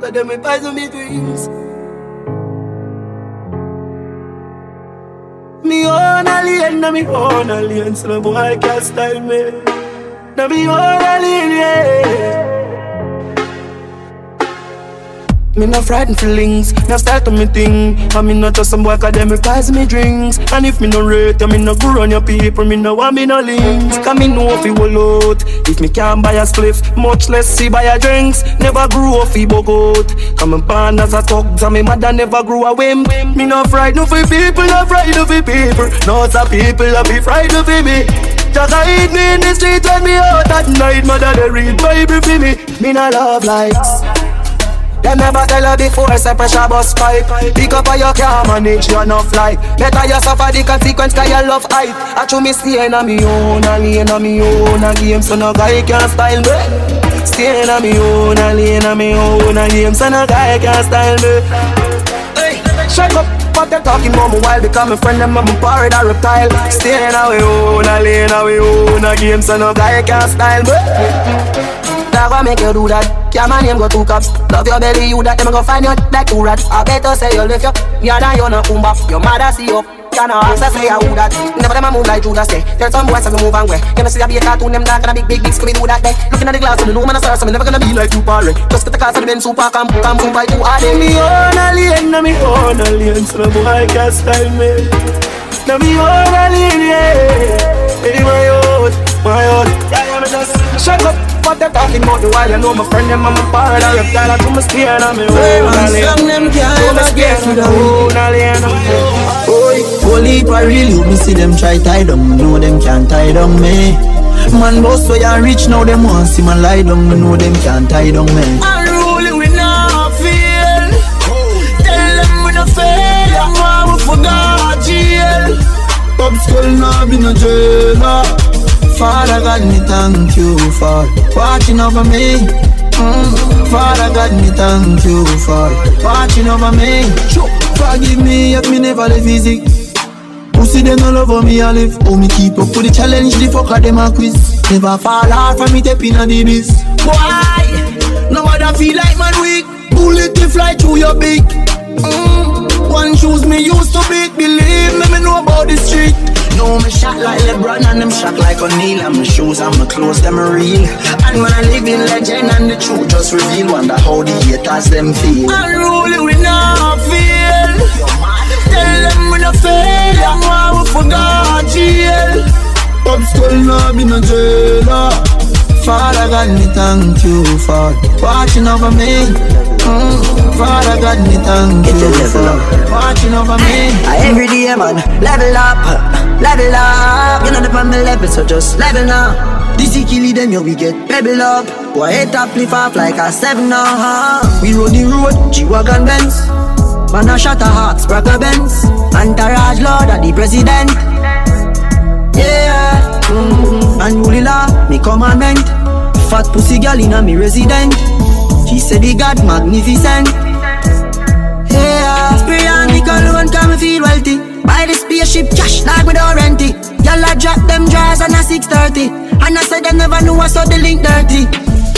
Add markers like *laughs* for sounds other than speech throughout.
So them me poison me dreams. Me own alien, na me own alien, so no boy can't style me. Na me own alien, yeah. Me no frightened feelings, no start to me thing I me not just some boy cause them me drinks. And if me no rate, I me no grow on your people. Me no want me no links, cause me if you will out If me can't buy a spliff, much less see buy a drinks. Never grew up fi bogot. Come and born as a thugs and me mother never grew a whim Me no frightened for people, no frightened for people. No some people a be frightened for me. Just hide me in the street when me out at night. Mother they read Bible for me. Me no love likes them never tell you before, say pressure bus pipe. Pick up on your car, manage your enough life Better you suffer the consequence cause you love hype I true me stay in me own, a lane on me own A game so no guy can style me. Stay in me own, a lane on me own A game so no guy can style me. Shut up what they talking about me while become a friend them I'm a pirate a reptile. Stay in our own, a lane our own A game so no guy can style me. Dog what make you do that? Yeah, my name go two cups. Love your belly, you that them go find you like two rats. I better say you lift you. Yeah, than you no kumba. Your mother see you. Can I answer say I who that? Never them a move like Judas say. Tell some boys to move and way. You know see I be a cartoon, them not gonna big big big screaming do that day. Looking at the glass, so the know man a star, so me never gonna be like you parry. Just get the car for the Ben super come come come by two hard. Me own alien, na me own alien, so the boy can't style me. Na me own alien, yeah. Anyway, own, my own. Yeah, yeah, me just shut up. What they talking about the while you know my friend them I'm a part of your dollar to my skin I'm a own alien. Some them can't ever get to the own alien. Boy, holy for you me see them try tie them, know them can't tie them me. Man, boss so you rich now, them want see man lie down, me know them can't tie down me. Unruly we not feel. Tell them we no fail, them want we forgot jail. Pop skull now be no jailer. Father God, me thank you for watching over me. Mm. Father God, me thank you for watching over me. Forgive me if me never live easy. Pussy them love how me I live How me keep up with the challenge, the fucker them a quiz Never fall hard from me tapping on the biz Why? No other feel like man weak. Bullet they fly through your beak Mm. One shoes me used to beat. Believe me, me know about the street. No, me shot like LeBron and them shot like O'Neal And my shoes and my clothes, them real And when I live in legend and the truth just reveal Wonder how the haters them feel Unruly we not feel. Tell them we no fail. Them want we forgot jail. Pop skull now be no jailer Father God, me thank you for watching over me. Mm. Father God, me thank Get you for watching over me. I every day, man, level up, level up. You know the my level, so just level now. This is killing them, yo, we get pebble up. Boy, head up, lift off like a seven now We run the road, G-Wagon Benz. Man, a shot a Hawks, Braga Benz. Entourage Lord, a the president Yeah, mm-hmm. Law, me commandment. Fat pussy girl in a me resident. She said the God magnificent. Yeah, spray on me cologne, come me feel wealthy. Buy the spaceship cash like we don't rent it. Y'all a drop them drawers on a 630 And I said them never knew I saw the link dirty.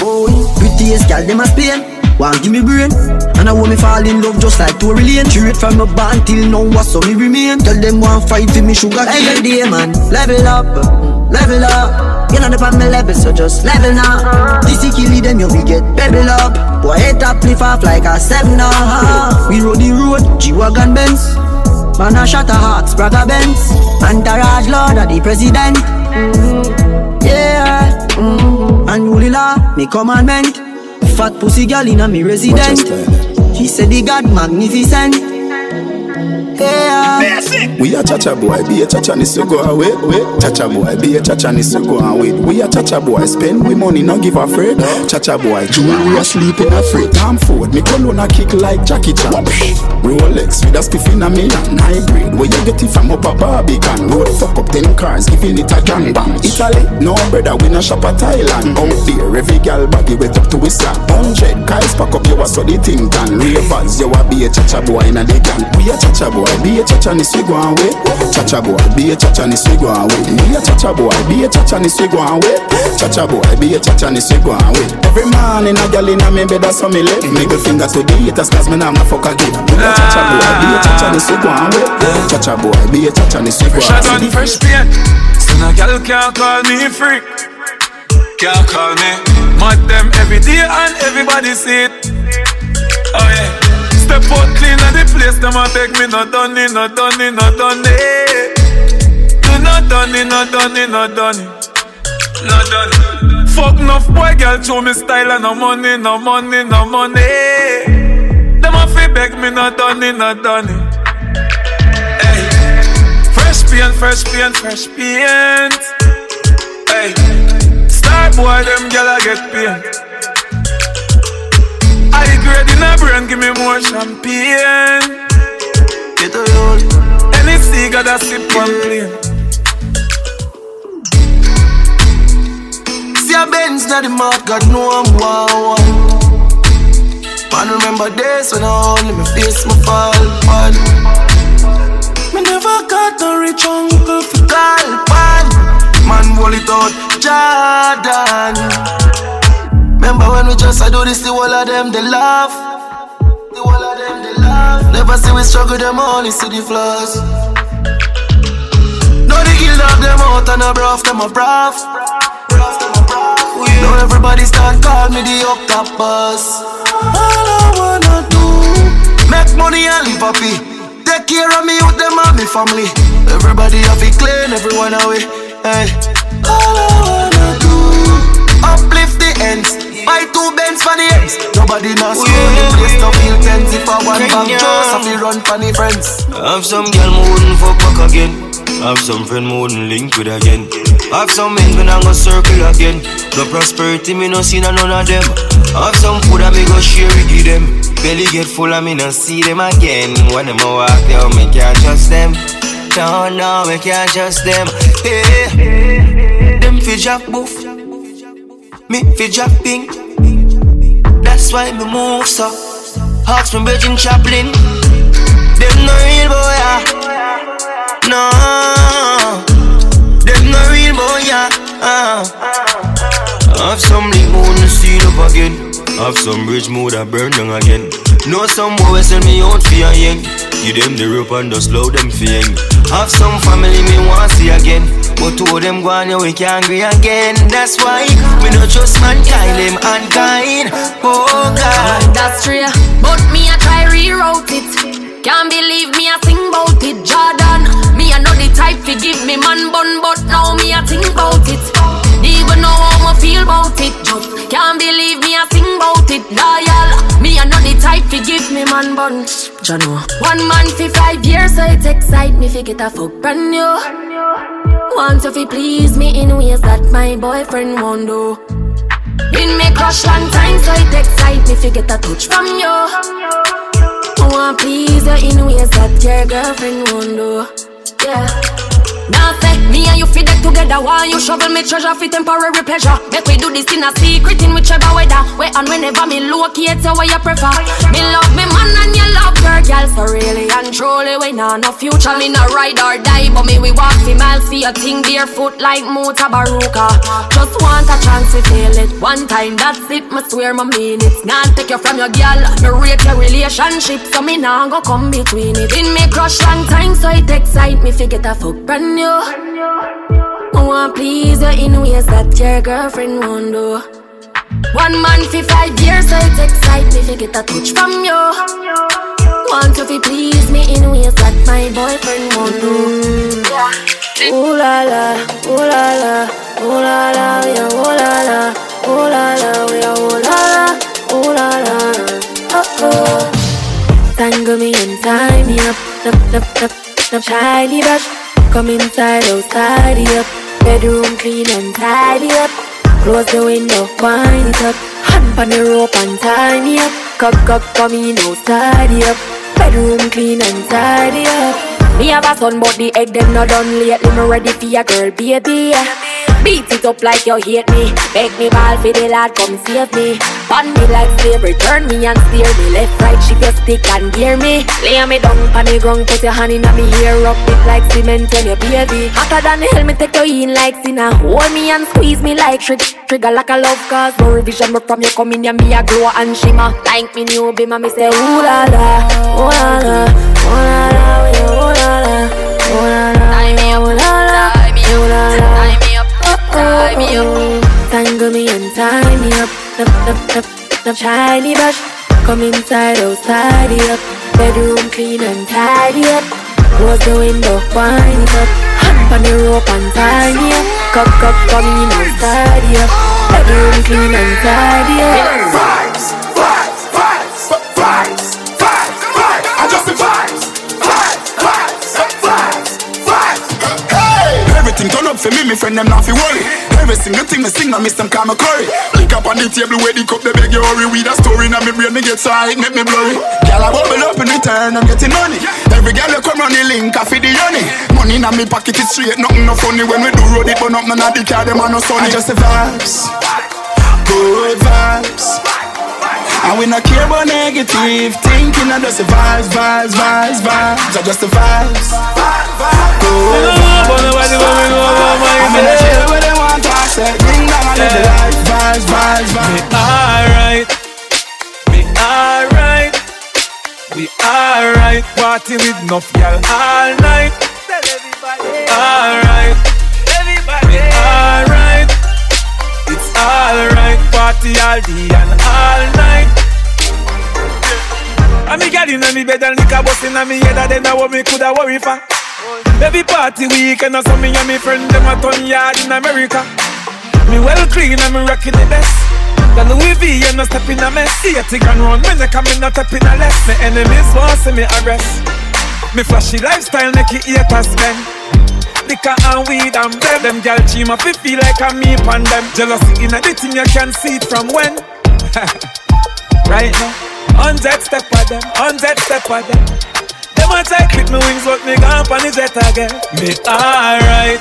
Oh, prettiest girl them a Spain Want give me brain And I want me fall in love just like Tory Lane. Straight from my band till now what's so me remain. Tell them want fight for me sugar Every day man, level up, mm, level up. You know the on my level so just level now. This is killing them yo we get pebble up. Boy head up lift off like a seven now We roll the road, G-Wagon Benz. Man a shot a Hawks, Braga Benz. Entourage Lord of the president. Yeah mm-hmm. And Law, me commandment. Fat pussy girl in a me resident She said the God magnificent Yeah We a chacha boy, be a chacha needs to go away. Wait, chacha boy, be a chacha needs to go away. We a chacha boy, spend we money, not give a freight. Chacha boy, jewelry a sleep in a freight. Tom Ford, me cologne a kick like Jackie Chan. Rolex with a spiff in a million hybrid. Where you get it from up a Barbican? Road fuck up ten cars, giving it a gang bang. Italy, no brother, we no shop at Thailand. Out there, Every gal baggy wet up to his slack. Hundred guys pack up you so the thing can. Ravers, you a be a cha-cha boy in a the gang. We a cha-cha boy, be a cha-cha ni we go away. Cha-cha boy, be a cha-cha ni we go away. Be a cha-cha boy, be a cha-cha ni we go away. Cha-cha boy, be a cha-cha ni we go away. Every man in a gal in a me bed that's how me live. Middle finger to the haters cause me nah ma fuck again. Be a cha-cha boy, be a cha-cha ni we go away. Cha-cha boy, be a cha-cha ni we go away. Shot on fresh paint. Still a gal can't call me freak. Can't call me. Mad them every day and everybody see it. Oh yeah. Step out clean at the place, them a beg me not done it, not done it, not done it. You not done it, not done it, not done it. Not done it. Fuck enough boy, girl, show me style and no money, no money, no money. Them a fi beg me not done it, not done it. Hey. Fresh paint, fresh paint, fresh paint. Hey. Star boy, them gyal get pain. I grade in a brain, give me more champagne. Get a roll. Any cigar that sip on plane. See a Benz na the mark, God know I'm one one. Man, remember days when I only me face my fall, man. Me never got no rich uncle for call, man. Man, roll it out, Jordan. Remember when we just I do oh, this, the whole of them they laugh. The whole of them they laugh. Never see we struggle, them only see the flaws. No, they kill up them out and a broth, them a broth. Now everybody start call me the boss. All I wanna do, make money and live happy. Take care of me with them and me family. Everybody have it clean, everyone away. Hey. All I wanna do, uplift. Buy two bends for the ends. Nobody knows screw the place to feel tense. If I want back have to run for the friends. Have some girl who wouldn't fuck back again. Have some friend who wouldn't link with again. Have some men when I go circle again. The prosperity me no see none of them. Have some food that me go share with them. Belly get full and me no see them again. When them a walk down, me can't trust them. No, no, we can't trust them. Hey, them fi drop boof, me fi drop pink. That's why me move so. Hawks from Virgin Chaplin. Them no real boy, yeah. No, them no real boy, yeah. Uh. Have some leak moon to see up again. Have some bridge mood that burn down again. Know some boy send me out for a yen. Give them the rope and just slow them for Have some family me want see again. But two of them go on, we can't agree again. That's why we not trust mankind, them unkind. Oh God. That's true. But me, I try reroute it. Can't believe me, I think about it. Jordan, me, I know the type to give me man bun, but now me, I think about it. Even know how I feel about it. Just can't believe me, I think about it. Loyal, me, I know the type to give me man bun. Jano. One man for five years, so it excite me fi get a fuck brand new. Want to fi please me in ways that my boyfriend won't do. In me crush long time, so it excite me fi get a touch from you. Want to please you in ways that your girlfriend won't do. Yeah. Now say, me and you fit that together. While you shovel me treasure for temporary pleasure? Make we do this in a secret in whichever weather. Where and whenever me locate you where you prefer. Me love me man and you love your girl. So really and truly we nah no future. Me no ride or die But me we walk the miles. See a thing barefoot like Mutabaruka Just want a chance to feel it. One time that's it. Me swear my mean it. Nah take you from your girl. Me rate your relationship So me nah go come between it. In me crush long time So it excite me Forget a fuck brand new. I want please you in ways that your girlfriend won't do. One man for five years, so it excite me to get a touch from you. Want you to please me in ways that my boyfriend won't do. Ooh la la, ooh la la, ooh la la, yeah, ooh la la, ooh la la, we are ooh la la, ooh la la, oh oh. Tangle me and tie me up, up, up, up, up, shiny brush. Come inside, oh, outside it up. Bedroom clean and tidy up. Close the window, wind it up. Hand on the rope and tie me up. Cock, cock, come in, outside it up. Bedroom clean and tidy up. Me have a son, but the egg them not done lately. Me ready for your girl, baby. Beat it up like you hate me. Make me ball for the lad, come save me. Bun me like slavery, turn me and steer me. Left, right, shift your stick and gear me. Lay me down on the ground, put your hand in me hair, rub it like cement when you baby. Hotter than hell, me take you in like sinner. Hold me and squeeze me like trick. Trigger like a love cause no revision, but from you coming here, me a glow and shimmer. Like me new bimmer, me say ooh la la, ooh la la, ooh la la tie me up, tangle me and tie me up, up, up, up, up, shiny brush, come inside, oh tidy up, bedroom clean and tidy up, close the window, wind it up, hand on the rope and tie me up, cup, cup, come in and tidy up, bedroom clean and tidy up. Up for me, me friend them not fi worry. Every single thing me sing, I miss them call me curry. Lick up on the table where the cup they beg you hurry. We that story now me brain me get it make me blurry. Girl I bubble up in return, I'm getting money. Every girl you come run the link, I feed the honey. Money in me pocket is straight, nothing no funny. When we do road it, but up none of the them are no sunny. I just the vibes, good vibes. And we not care about negative thinking. I just the vibes, vibes, vibes, vibes. I just the vibes. Good vibes. But nobody want me know about my I'm gonna share what they want to say. Ding dong, I live the life. Vibes, vibes, Me vibes. alright, me alright, we alright. Party with enough girl all all night. Alright, Party all day and all night. And me gal inna me bed and liquor bust inna me head and then now what me coulda worry for. Every party weekend or so me and me friend them a turn yard in America. Me well clean and me rocking the best. The Louis V and no step in a mess. A thing run when they come in not step in a less. Me enemies want see me arrest. Me flashy lifestyle make it haters spend. Liquor and weed and them Them gal cheam up it feel like I'm me upon them. Jealousy in a the thing you can see it from when? *laughs* Right now. On Hundred step of them on Hundred step of them. Them a try clip me wings but me gone on the jet again. Me alright.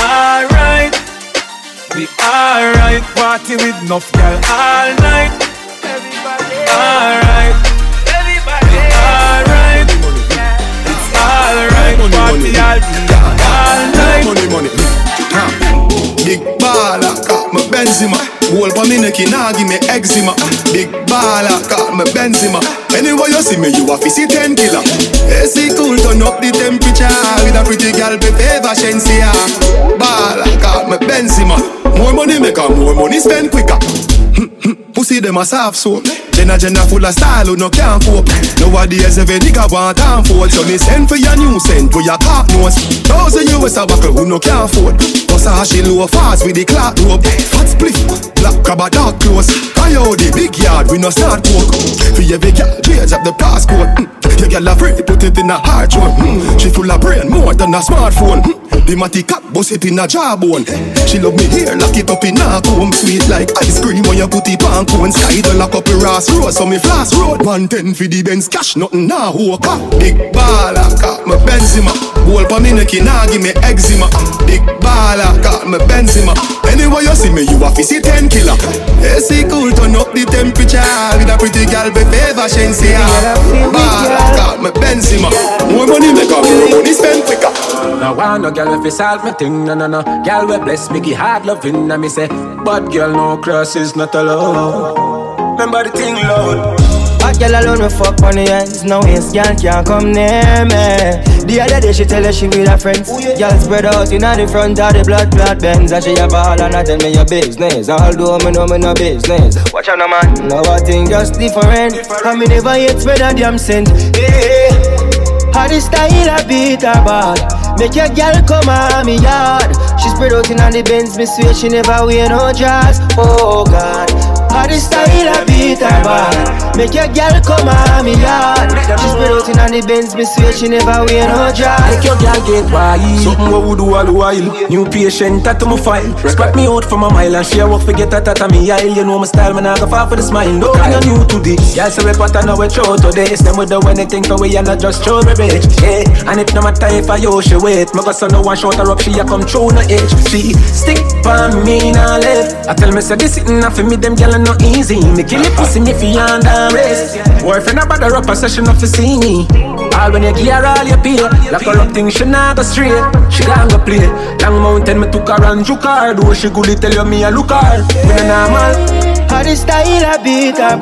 Alright. We alright. Party with enough gal all night. Alright Party money. all day all night Money, money. Ha. Big baller, got my Benzema. Whole for me neck, nah give me eczema. Big baller, got my Benzema. Anywhere you see me, you a see ten killer. AC cool, turn up the temperature with a pretty girl, be favor Shenseea. Baller, got my Benzema. More money make her more money spend quicker. Hmm, hmm. Pussy them a soft soap Then a gender full of style who no can cope. Nowadays every nigga want time for So me send for your new scent for your cock nose Thousand US a buckle who no can afford. Cause a she low fast with the clock rope. Fat split, black crab a dark clothes. Coyote, big yard, we no start coke. For every girl, change up the passport. Mm. Your girl a free, put it in a hard one mm. She full of brain, more than a smartphone. Mm. The matty cat, bust it in a jawbone. She love me here, lock it up in a comb. Sweet like ice cream when you put it on cone Sky the lock up a Ross Road, so me flash road. 110 for the Benz cash, nothing nah walk up Big baller, got me Benzema. Whole pa me neck, nah give me eczema. Big baller, got me Benzema. Anyway you see me, you a fi see 10 killer. AC cool, turn up the temperature. With a pretty girl, be favor Shenseea ah, Baller, got me Benzema. More money make her, more money spend quicker. No want no girl if you solve me thing, no no no. Girl we bless me, give hard loving, and me say, but girl no cross is not allowed. Remember the thing, Lord. Hot girl alone me fuck on the ends. No ace girl can't come near me. The other day she tell her she with her friends. Oh, girl spread out in the front of the blood clot Benz And she have a ball and I tell me your business. Although me know me no business. Watch out no man. Now I think just different. And me never yet spread a damn cent hey. How the style I beat her bad. Make your girl come on me yard. She spread out in the Benz. Me swear she never wear no dress. Oh God How the style I beat her bad Make your girl come on me yard. She spread out in on the Benz, me swear she never wear no dress. Make your girl get wild. Something what we do all the while. New patient, tattoo my file. Spot me out from a mile and she a walk forget that at me aisle. You know my style, man I go far for the smile. No kind of new to this. Y'all say we pattern now we throw to this. Them we do anything for we and not just show me rich Yeah, and if no matter if I yo she wait My go so no one short her up she a come through no edge See, stick by me now live I tell me say this sitting not for me them gyal no easy. Me kill it pussy me fi under race Boyfriend a bother up a session of to see me all when you gear all you pay. Like her up thing she not go straight She gone go play. Long mountain me took her and juke her. Do she good tell you me a look her. Me no normal How the style I beat her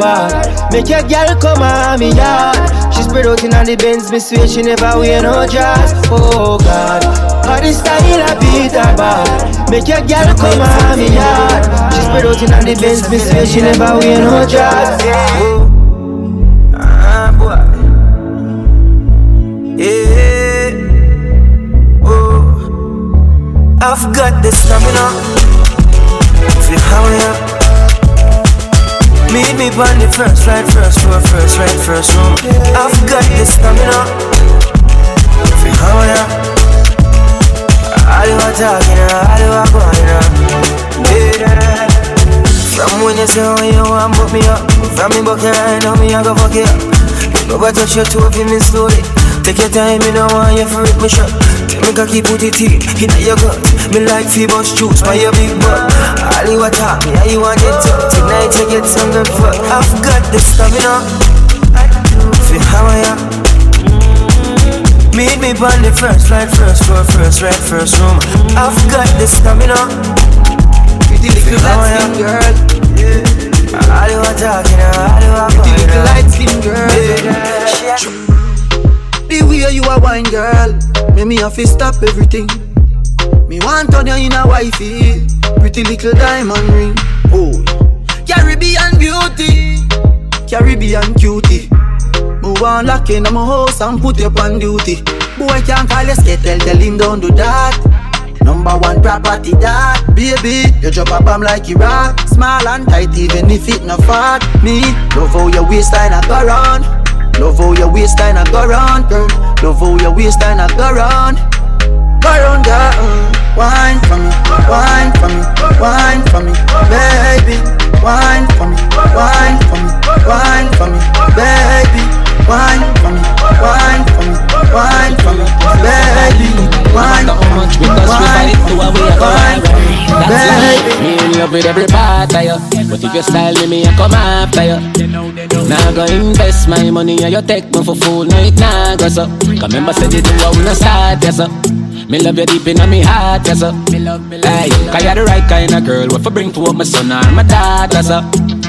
Make your girl come on me yard She spread out in on the Benz Me swear she never wear no dress Oh God How the style I beat her Make your girl come on me yard She spread out in on the Benz Me swear she never wear no dress oh. Ah boy Yeah. Oh. I've got the stamina. Feel how I am. Meet me on the first right, first floor, first right, first room. I've got the stamina. Feel how I am. All you are talking, all you are going, yeah. From when you say oh, you want put me up From me bucket right now me I go fuck you up Nobody touch your toe for me slowly Take your time, you no want you for it me shot me cocky put it in, in your gut. Me like Phoebus juice by your big butt. All you a talk me, how you want it up? Tonight you get some good fuck I've got the stamina. Feel how I am Meet me on the first flight, first floor, first right, first room. I've got the stamina. Pretty little skin girl. Yeah. All you are talking, all you are Pretty little going me have to stop everything. Me want turn you in a wifey, pretty little diamond ring. Oh, Caribbean beauty, Caribbean cutie. Me want lock in my house and put you on duty. Boy can't call you skittle, tell him don't do that. Number one property that Baby, you drop a bomb like Iraq Small and tight even if it not fat Me, love how your waistline a go round Love how your waistline a go round, girl Love how your waistline a go round. Go round, girl. Wine for me, wine for me, wine for me Baby, wine for me, wine for me, wine for me Baby, wine for me, wine for me, wine for me Baby, wine matter how much we touch, we fight to a way go right. That's life. Me in love with every part of you, but if you style me, me I come after you. Now go invest my money and you take me for fool, no it nah go so. Cause remember said it do I wanna start, yes sir. Me love you deep in my heart, yes sir. Hey, cause you're the right kind of girl. What for bring to up my son or my daughter, sir.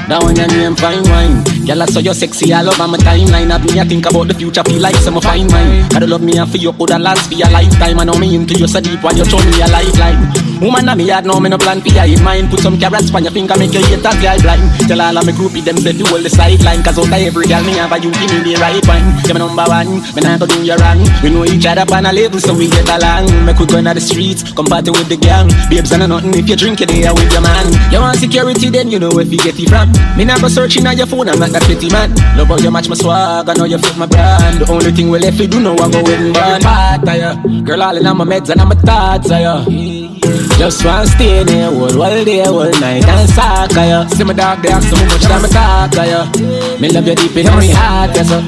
When your name fine wine Girl, I saw you sexy all over my timeline. Have me, I think about the future, feel like some fine wine. Gotta love me and for you, coulda last for your lifetime. I know me into you so deep while you show me a lifeline Woman, I'm me yard, now me no plan for you in mind Put some carrots on your finger, make your haters girl blind Tell all of me groupie, them say hold the sideline Cause out of every girl, me have a you, give me the right one You're my number one, me not do you wrong We know each other on a level, so we get along Make we go in the streets, come party with the gang Babes, and nothing if you drink it there with your man You want security, then you know where you get it from me not go searching on your phone, I'm not that pretty man. Love how you match my swag, I know you fit my brand. The only thing we left to do now, I go and burn. Part of you. Girl, all in on my meds and I'm a thoughts of you. Just want to stay there, all, all day, all night and suck you. See my dog, they ask so much time I talk you. Me love you deep in my heart, yes sir.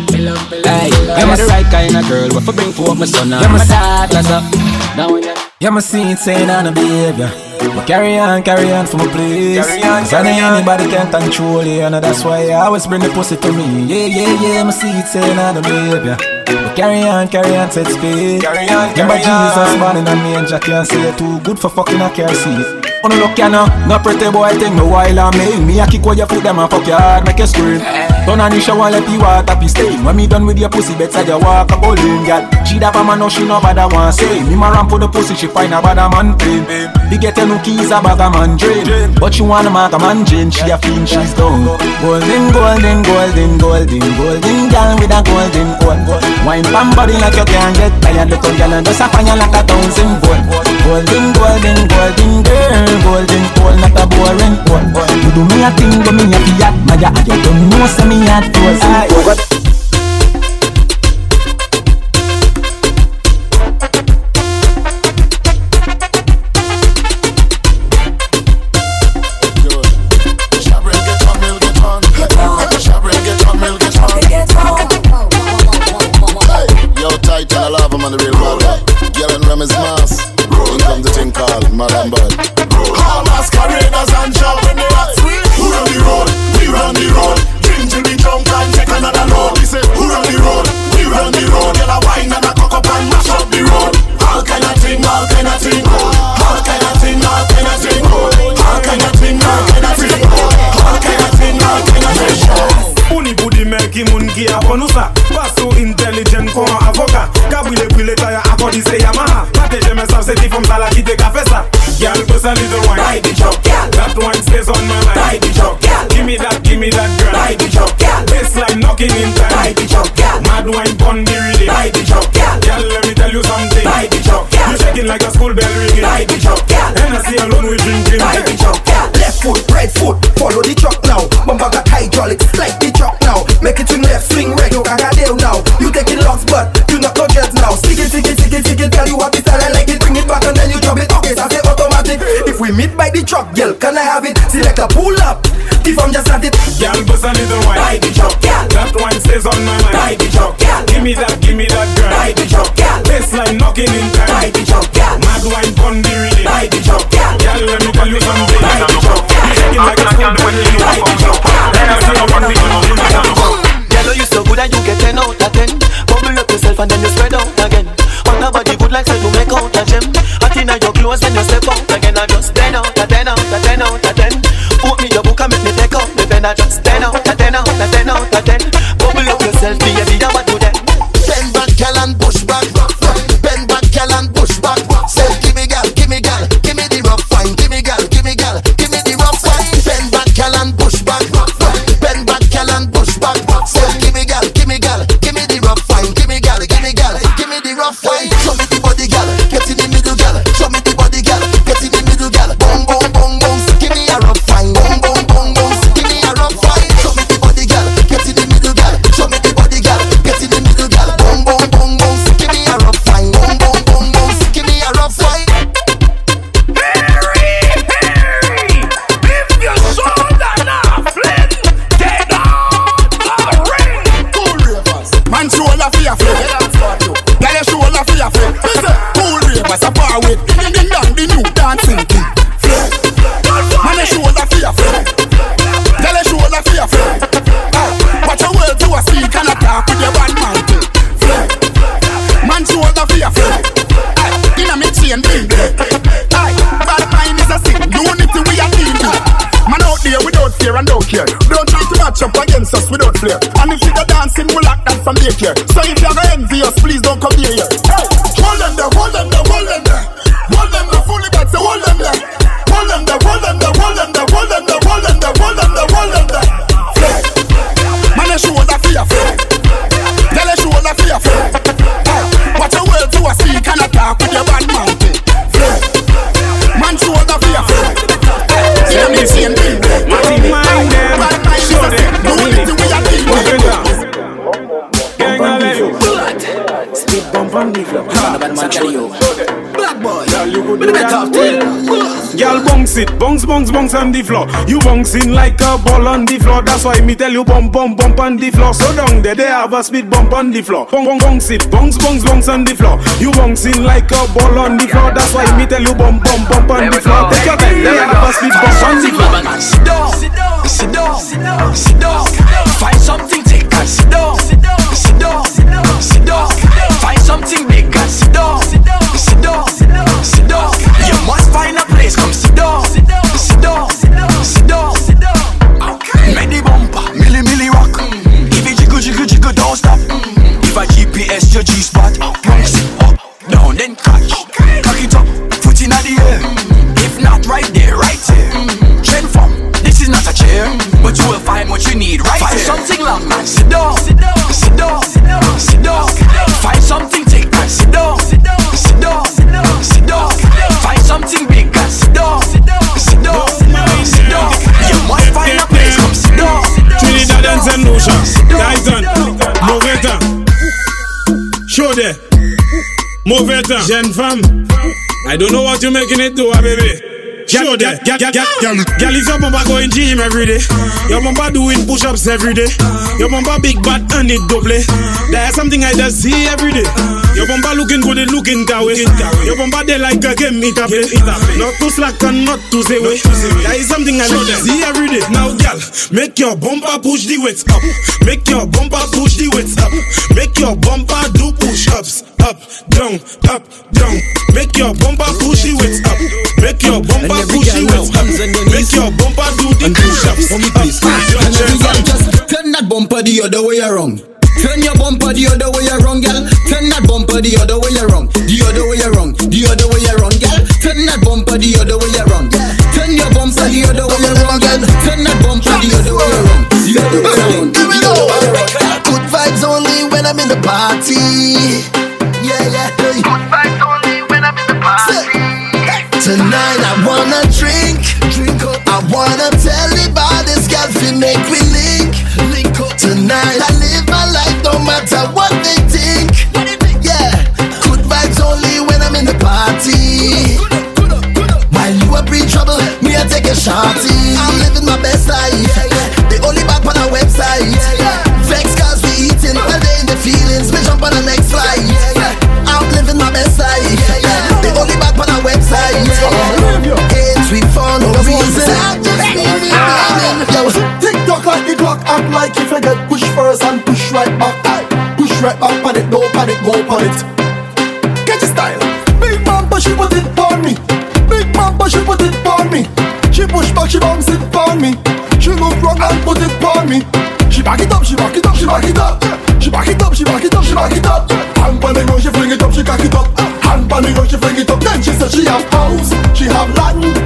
Hey, I'm the right kind of girl, what for bring for my son and my daughter, so. Now when you Yeah, my seat saying on the behavior. But carry on, carry on for my place. Cause I know anybody can control you, and that's why I always bring the pussy to me. Yeah, yeah, yeah, my seat saying on the behavior. But carry on, carry on, set speed. Carry on, carry Remember Jesus born in a manger, can't say it too good for fucking a car seat. Oh no look ya no, pretty boy thing no while I make me a kick where you foot them and fuck your hard make you scream. Turn on the shower let the water be stain. When me done with your pussy better you walk a bowling girl. She da man no she no bother want say. Me ma ramp for the pussy she find a bad man pain. He get no keys a bag a man drain. But she wanna mark a man Jane, she a fiend she's done. Golden, golden, golden, golden, golden girl with a golden gold. Wine pam body like you can't get tired. Look on girl and just a fire like a thousand volt. Golden, golden, golden girl. Real gold drink cold, not a boring one. You do me a thing, but me a fiat. My ya, you don't know, say me a toast. Atena bounce, bounce, bounce on the floor. You bouncing like a ball on the floor. That's why me tell you bump, bump, bump on the floor. So down there, they have a speed bump on the floor. Bounce, bounce, bounce it, bounce, bounce, bounce on the floor. You bouncing like a ball on the floor. That's why me tell you bump, bump, bump on the floor. Take your time, they have a speed bump on the floor. Sit down, sit down, sit down, sit down. Find something, take and sit down, sit down, sit down, sit down. Find something big and sit down, sit down, find what you need right Find there. something long man, sit down, sit down, sit down, sit down, sit down. Find something take man, sit down, sit down, sit down, sit down, sit down. Find something big and sit down, sit down, sit down, sit down. You might find a place, come sit down. Trinidad and Zenosha, Titan, Moveta, show there, Moveta, Gen Fam. I don't know what you're making it do, baby. Show that, gal, if your bumper going gym every day, your bumper doing push-ups every day, your bumper big butt and it double. That's something I just see every day. Your bumper looking good, it looking kawe. Your bumper they like a game it up. Not too slack and not too say way. That is something I just see every day. Now, gal, make your bumper push the weights up. Make your bumper push the weights up. Make your bumper do push-ups. Up, down, up, down. Make your bumper push the weights up. Make your bumper push the weights up. Make your bumper do the push-ups. For me, please. And every girl just turn that bumper the other way around. Turn your bumper the other way around, girl. Turn that bumper the other way around. The other way around. The other way around, girl. Turn that bumper the other way around. Turn your bumper the other way around, girl. Turn that bumper the other way around. The other way around. Here. Good vibes only when I'm in the party. Yeah, yeah. Good vibes only when I'm in the party. Tonight I wanna drink, drink up. I wanna like if I get push first and push right back. Aye. Push right back, pan it, go pan it, go pan it. Get your style. Big mamba, she put it on me. Big mamba, she put it on me. She push back, she bounce it on me. She look wrong and put it on me. She back it up, she back it up, she back it up. She back it up, she back it up, she back it up. Hand pan it, she fling it up, she cock it up. Hand pan it, she fling it up. Then she said she have house, she have land,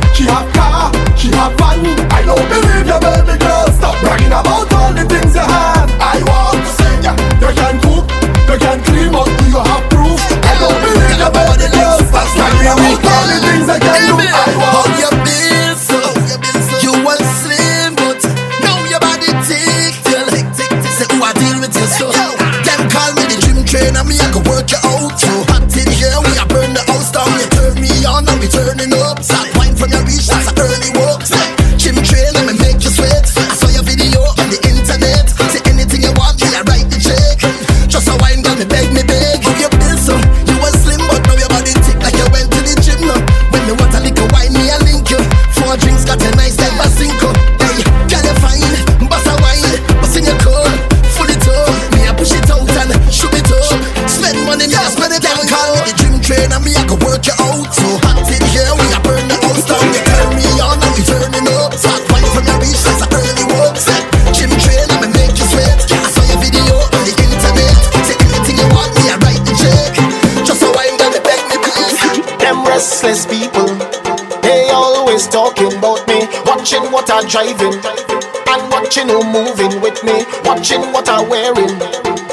watching what I'm driving, and watching who moving with me, watching what I'm wearing.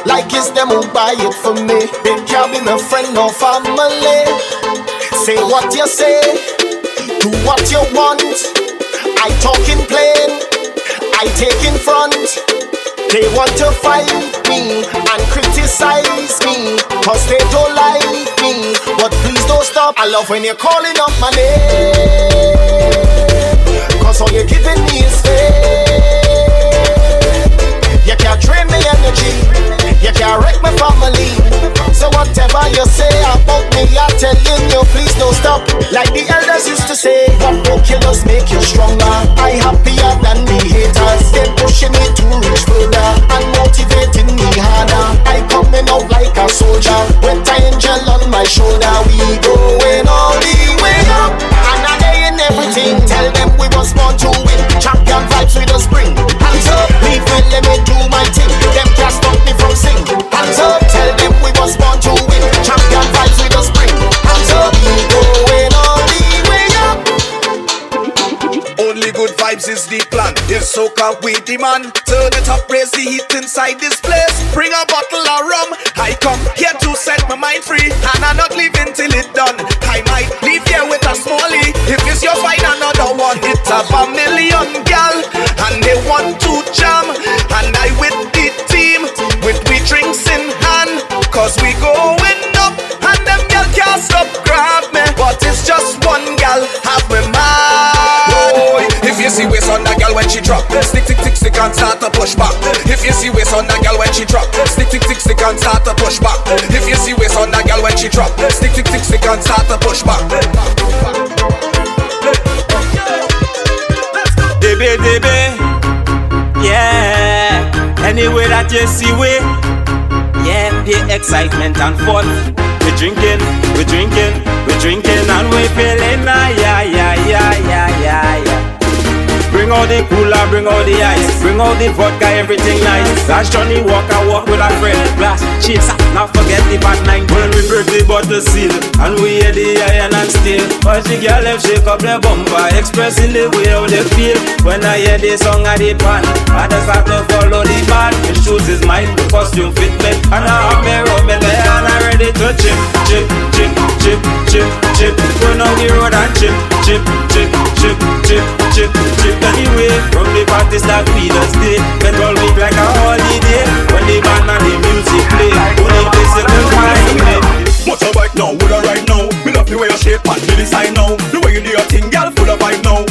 Like it's them who buy it for me. They can't be my friend or family. Say what you say, do what you want. I talk in plain, I take in front. They want to fight me and criticize me Cause they don't like me But please don't stop I love when you're calling up my name Cause all you're giving me is fame You can't drain me energy. You can't wreck my family. So whatever you say about me I'm telling you please don't stop. Like the elders used to say What broke you just make you stronger. I happier than the haters. They pushing me to reach further And motivating me harder. I coming out like a soldier With an angel on my shoulder. We going all the way up everything. Tell them we was born to win. Champion vibes with us bring Hands up, leave me, let me do my thing. Them This is the plan. If soca we demand, turn it up, raise the heat inside this place. Bring a bottle of rum. I come here to set my mind free, and I'm not leaving till it done. I might leave here with a smallie. If it's your fight, another one, it's a million gal, and they want to jam, and I with the team with we drinks in hand, cause we going up, and them gal can't stop grab will. push back. If you see waist on that girl when she drop, stick, stick, stick, stick and start to push back. If you see waist on that girl when she drop, stick, stick, stick, stick and start to push back. Debe, debe, yeah. Anyway that you see we, yeah, pure excitement and fun. We drinking, we drinking, we drinking and we feeling, ah, yeah, yeah, yeah, yeah, yeah, yeah. Bring all the cooler, bring all the ice, bring all the vodka, everything nice. Last Johnnie Walker walk with a friend, blast, chaser, not forget the bad night. When we break the bottle seal, and we hear the iron and steel. Watch the girl left shake up their bumper, expressing the way how they feel. When I hear the song at the pan, I just start to follow the band. The shoes is mine, the costume fit me, and I have me rum in there, and I'm ready to chip, chip, chip, chip, chip, chip. Going on the road and chip, chip, chip, chip, chip, chip, chip. Anyway, from the party start we just stay. Petrol week like a holiday. When the band and the music play, only place you can find me. Motorbike now, would I ride now? Me love the way you shape and me design now. The way you do your thing, girl, full of vibe now.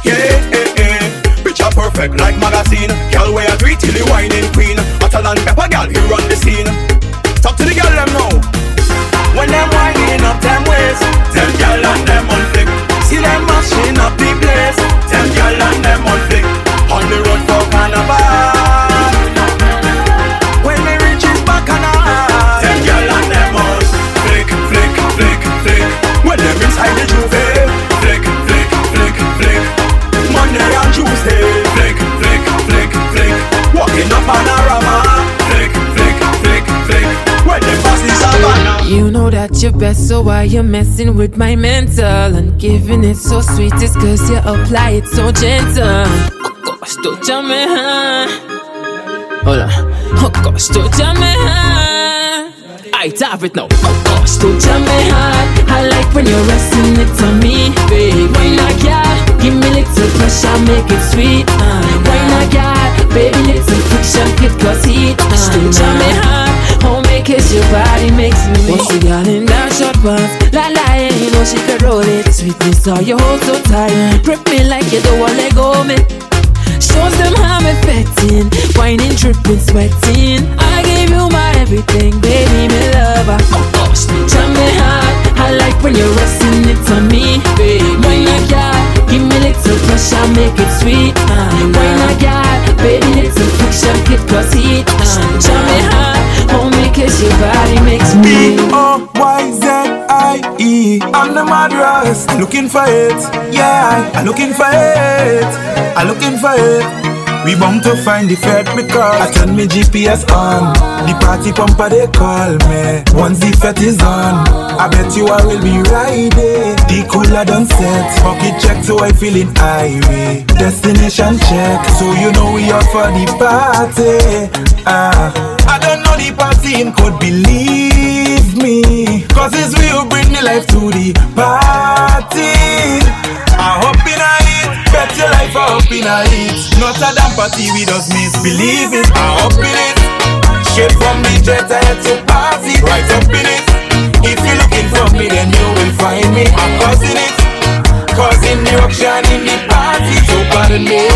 Yeah, eh, eh. Picture perfect like magazine. Girl, where you do till the whining queen. Hotter than pepper, girl, you run the scene. You know best, so why you messing with my mental and giving it so sweet? It's cause you apply it so gentle. Oh gosh, don't jump me, huh? Hold on. Oh gosh, don't jump me, huh? I have it now. Oh gosh, don't me hard. I like when you're resting it on me, baby. Why not, girl? Give me little pressure, make it sweet. Uh, why not, girl? Baby, little friction, it cause heat. Uh, don't jump me hard. Oh, it your body makes me weak. What's the girl in that short pants? La la, yeah, you know she could roll it. Sweetness, how you hold so tight. Grip me like you don't want let go me. Shows them how I'm affecting, whining, dripping, sweating. I gave you my everything, baby, me lover. Oh jam me hard. I like when you're resting it on me, baby. Why not, girl? Give me little pressure, make it sweet. Uh, why not, girl? Baby, little friction, kid, cause heat. Uh, jam me. Oh, make it your body makes me. O Y Z I E. I'm the mad Russ, looking for it. Yeah, I'm looking for it. I'm looking for it. We bound to find the Fed because I turn me GPS on. The party pumper they call me. Once the Fed is on, I bet you I will be riding. The cooler done set. Pocket check so I feeling irate. Destination check, so you know we are for the party. Ah, I don't know the party him could believe me. Cause it's who bring the life to the party. I hope in a bet your life hope in a hit. Not a damn party, we just misbelieve it. I hope in it. Straight from the jet I to party, right up in it. If you're looking for me, then you will find me. I'm causing it. Causing the ruction in the party, so pardon me.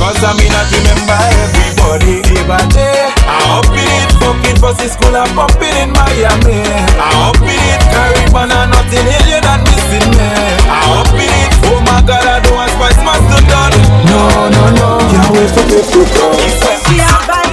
Cause I may not remember everybody by day. I hope in it, fucking pussy school, I'm pumping in Miami. I hope in it, Caribbean and nothing you're not missing me. I hope in it, oh my god, I spice master done. No, no, no, can't wait for this to come.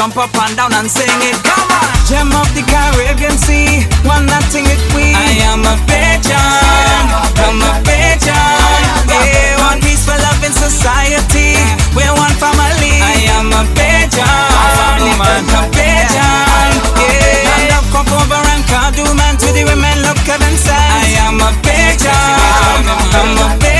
Jump up and down and sing it. Come on. Gem of the Caribbean Sea. One nothing it we. I am a pigeon. I'm a pigeon. Yeah, one peaceful loving society. We're one family. I am a pigeon. I'm a pigeon. Yeah. And up, cock over and cardo man to the women. Look at them I am a pigeon. I'm a pigeon.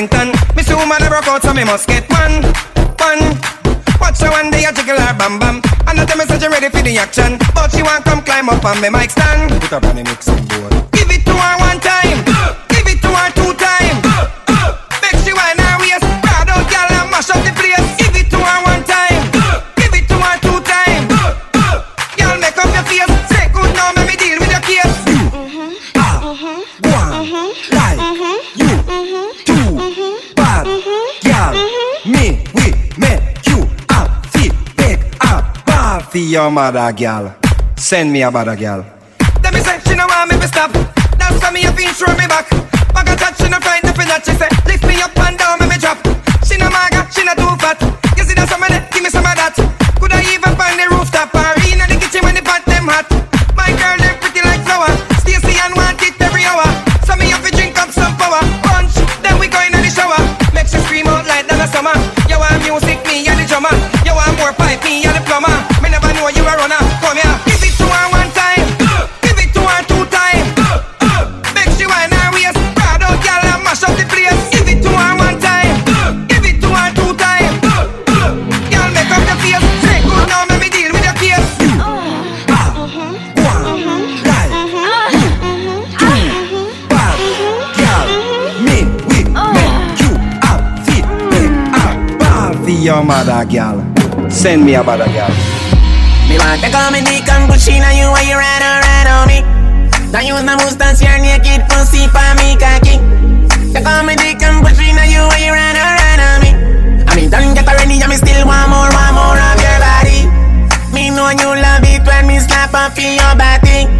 Over Islington. Me see woman a broke out, so me must get one, one. Watch her one day I jiggle her bam bam. And I tell me say she ready for the action, but she want come climb up on me mic stand. Put up on the mixing your mother. Send me a bad girl. Then me say she no want me to stop. That's why me a feel throw me back. Back a touch, she no frightened for that. She say Send me about a girl. Me want to come in the and push in you while you ride around on me. Now use my mustache, your naked pussy for me cocky. To come in the and push in you while you ride around on me. I mean, don't get already, I me still want more, want more of your body. Me know you love it when me slap up in your body.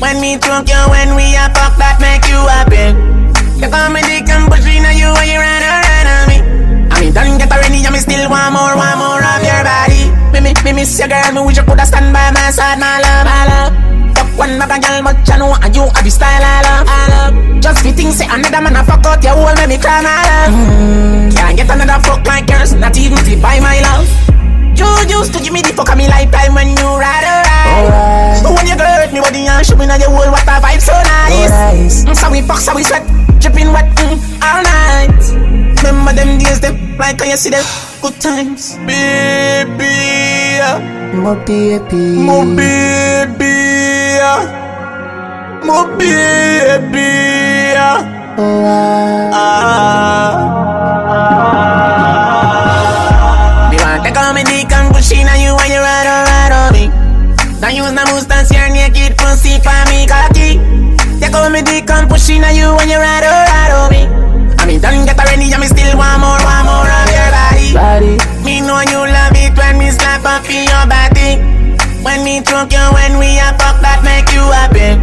When me choke you, when we a fuck, that make you happy. You come in the and push in you while you ride don't get already, I me still want more, want more of your body. Me, me, me miss your girl, me wish you coulda stand by my side, my love, my love. Fuck one bag girl, but you know and you have the style I love, I love. Just be think say another man a fuck out your hole, make me cry, my love. Can't get another fuck like yours, not even to buy my love. You used to give me the fuck of me lifetime when you ride around. But when you girl hurt me body and show me now your whole what a vibe so nice. Mm, so we fuck, so we sweat, dripping wet mm, all night. Remember them like how you see them good times, baby. My baby. My baby. My baby. Ah. Me want to come in the and push in on you when you ride on, ride on me. Now use my mustache, your naked pussy for me cocky. Take on me dick and push in on you when you ride on, ride on me. I mean, don't get already, I me still want more, want more of your body. Body. Me know you love it when me slap up in your body. When me choke you, when we a fuck, that make you happy.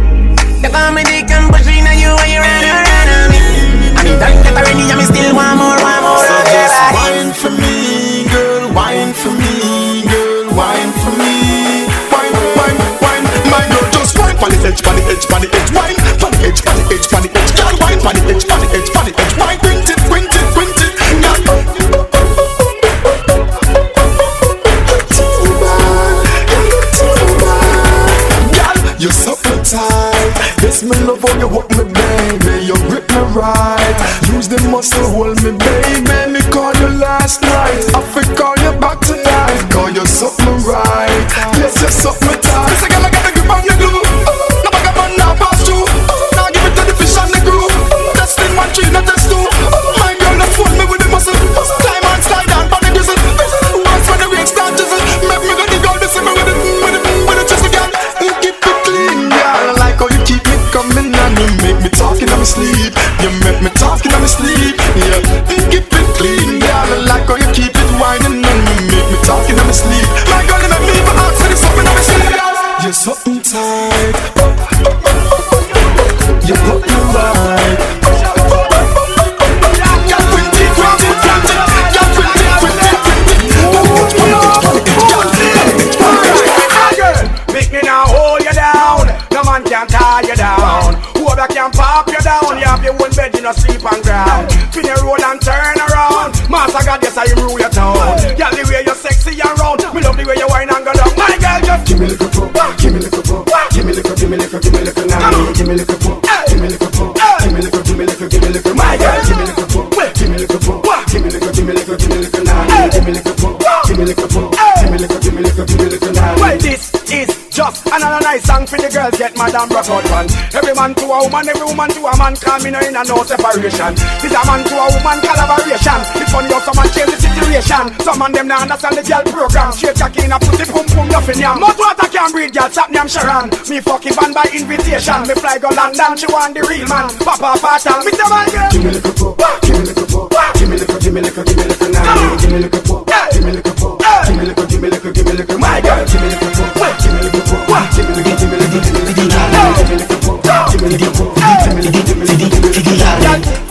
Take on me and push in on you when you ride on, on me. I mean, don't get already, I me still want more, want more So of your just body. wine for me, girl, wine for me, girl, wine for me. Wine, wine, wine, my girl, just wine on the edge, on the edge, on the edge, wine, on the edge, on the edge, on the edge, girl, edge, edge, edge, wine, quint it, quint it, quint it, you're so tight. Yes, me love you hold me, baby. You grip me right. Use the muscle, hold me, baby. Me call you last night. I feel call you back tonight. Call you something right. Yes, you're something girls get mad and broke out one. Every man to a woman, every woman to a man, call me no in a no separation. It's a man to a woman collaboration. It's funny how someone change the situation. Some man them now understand the girl program. Straight cocky in a pussy pum pum nothing yam. Mouth water can breathe, girl. Stop name Sharon. Me fucking band by invitation. Me fly go London, she want the real man. Papa Fatal, me tell my girl. Give me little pump, give me little pump, give me little, give me little, give me little now. Give me little pump, give me little pump, give me little, give me little, give me little. My girl, give me little pump, give me little pump, give me little, give pump, give me little pump, give me little, give me little, give.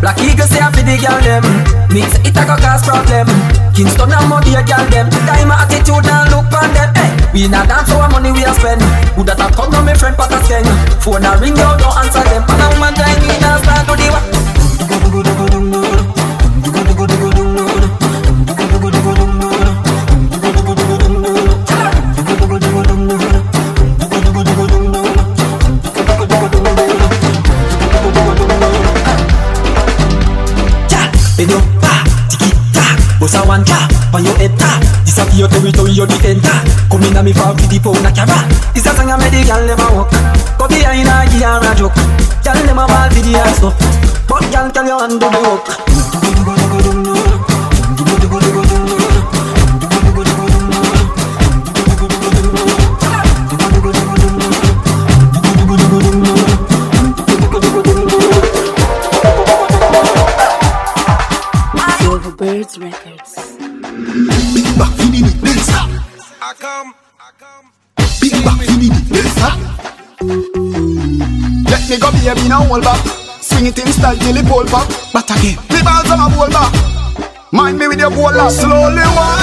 Black Eagle say I fi the girl them. Me say it a go cause problem. Kingston and money a girl them. Time attitude and look on them. Hey, We not dance our money we a spend. Who that a come now me friend Pat a skeng Phone a ring you don't answer them. And a woman time me now start to the wa tap. Disappear territory you defend that. Come in a me for the pound a carrot. This a song a make the girl never walk. Go behind a give her a joke. Girl them a ball for the ass up, but girl can you handle the work? It back. But again, the balls on a hold back. Mind me with your goal. Slowly wine,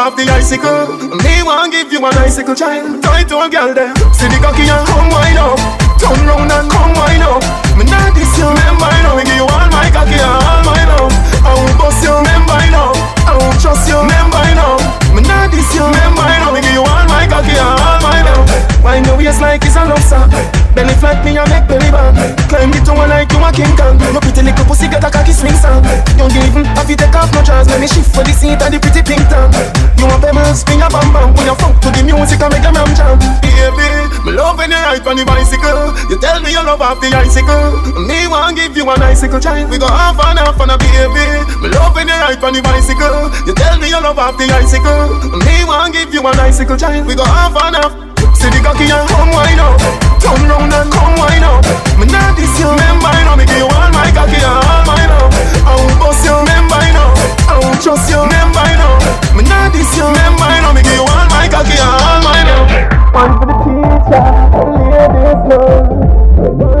off the icicle. Me want give you an icicle child. Tie to a girl there. See the cocky and come wind up. Turn round and come wind up. Me not this you, remember I know. Me give you all my cocky and all my love. I will bust you, remember I know. I will trust you, remember I know. Me not this you, remember I know. Me give you all my cocky and all my love. Wind your waist like it's a love song. Belly flat me and make belly bang. Climb it to one like you a king kong. Your pretty little pussy got a cocky swing song. Don't even have to take off no drawers. Let me shift for the seat and the pretty pink tongue. You a pebbles, spin a bam bam. When you fuck to the music and make a ram jam. Baby, me love when you ride on the bicycle. You tell me you love off the icicle. Me want give you an icicle child. We go half and half on a baby. Me love when you ride on the bicycle. You tell me you love off the icicle. Me want give you an icicle child. We go half and half. See the cocky and come wine up Turn round down and come wine up. Me not this you. Remember you know me give you all my cocky and all my love. I will bust you. Remember you know. I will trust you. Remember you know. Me not this you. Remember you know me give you all my cocky and all mine up. One for the teacher, ladies love.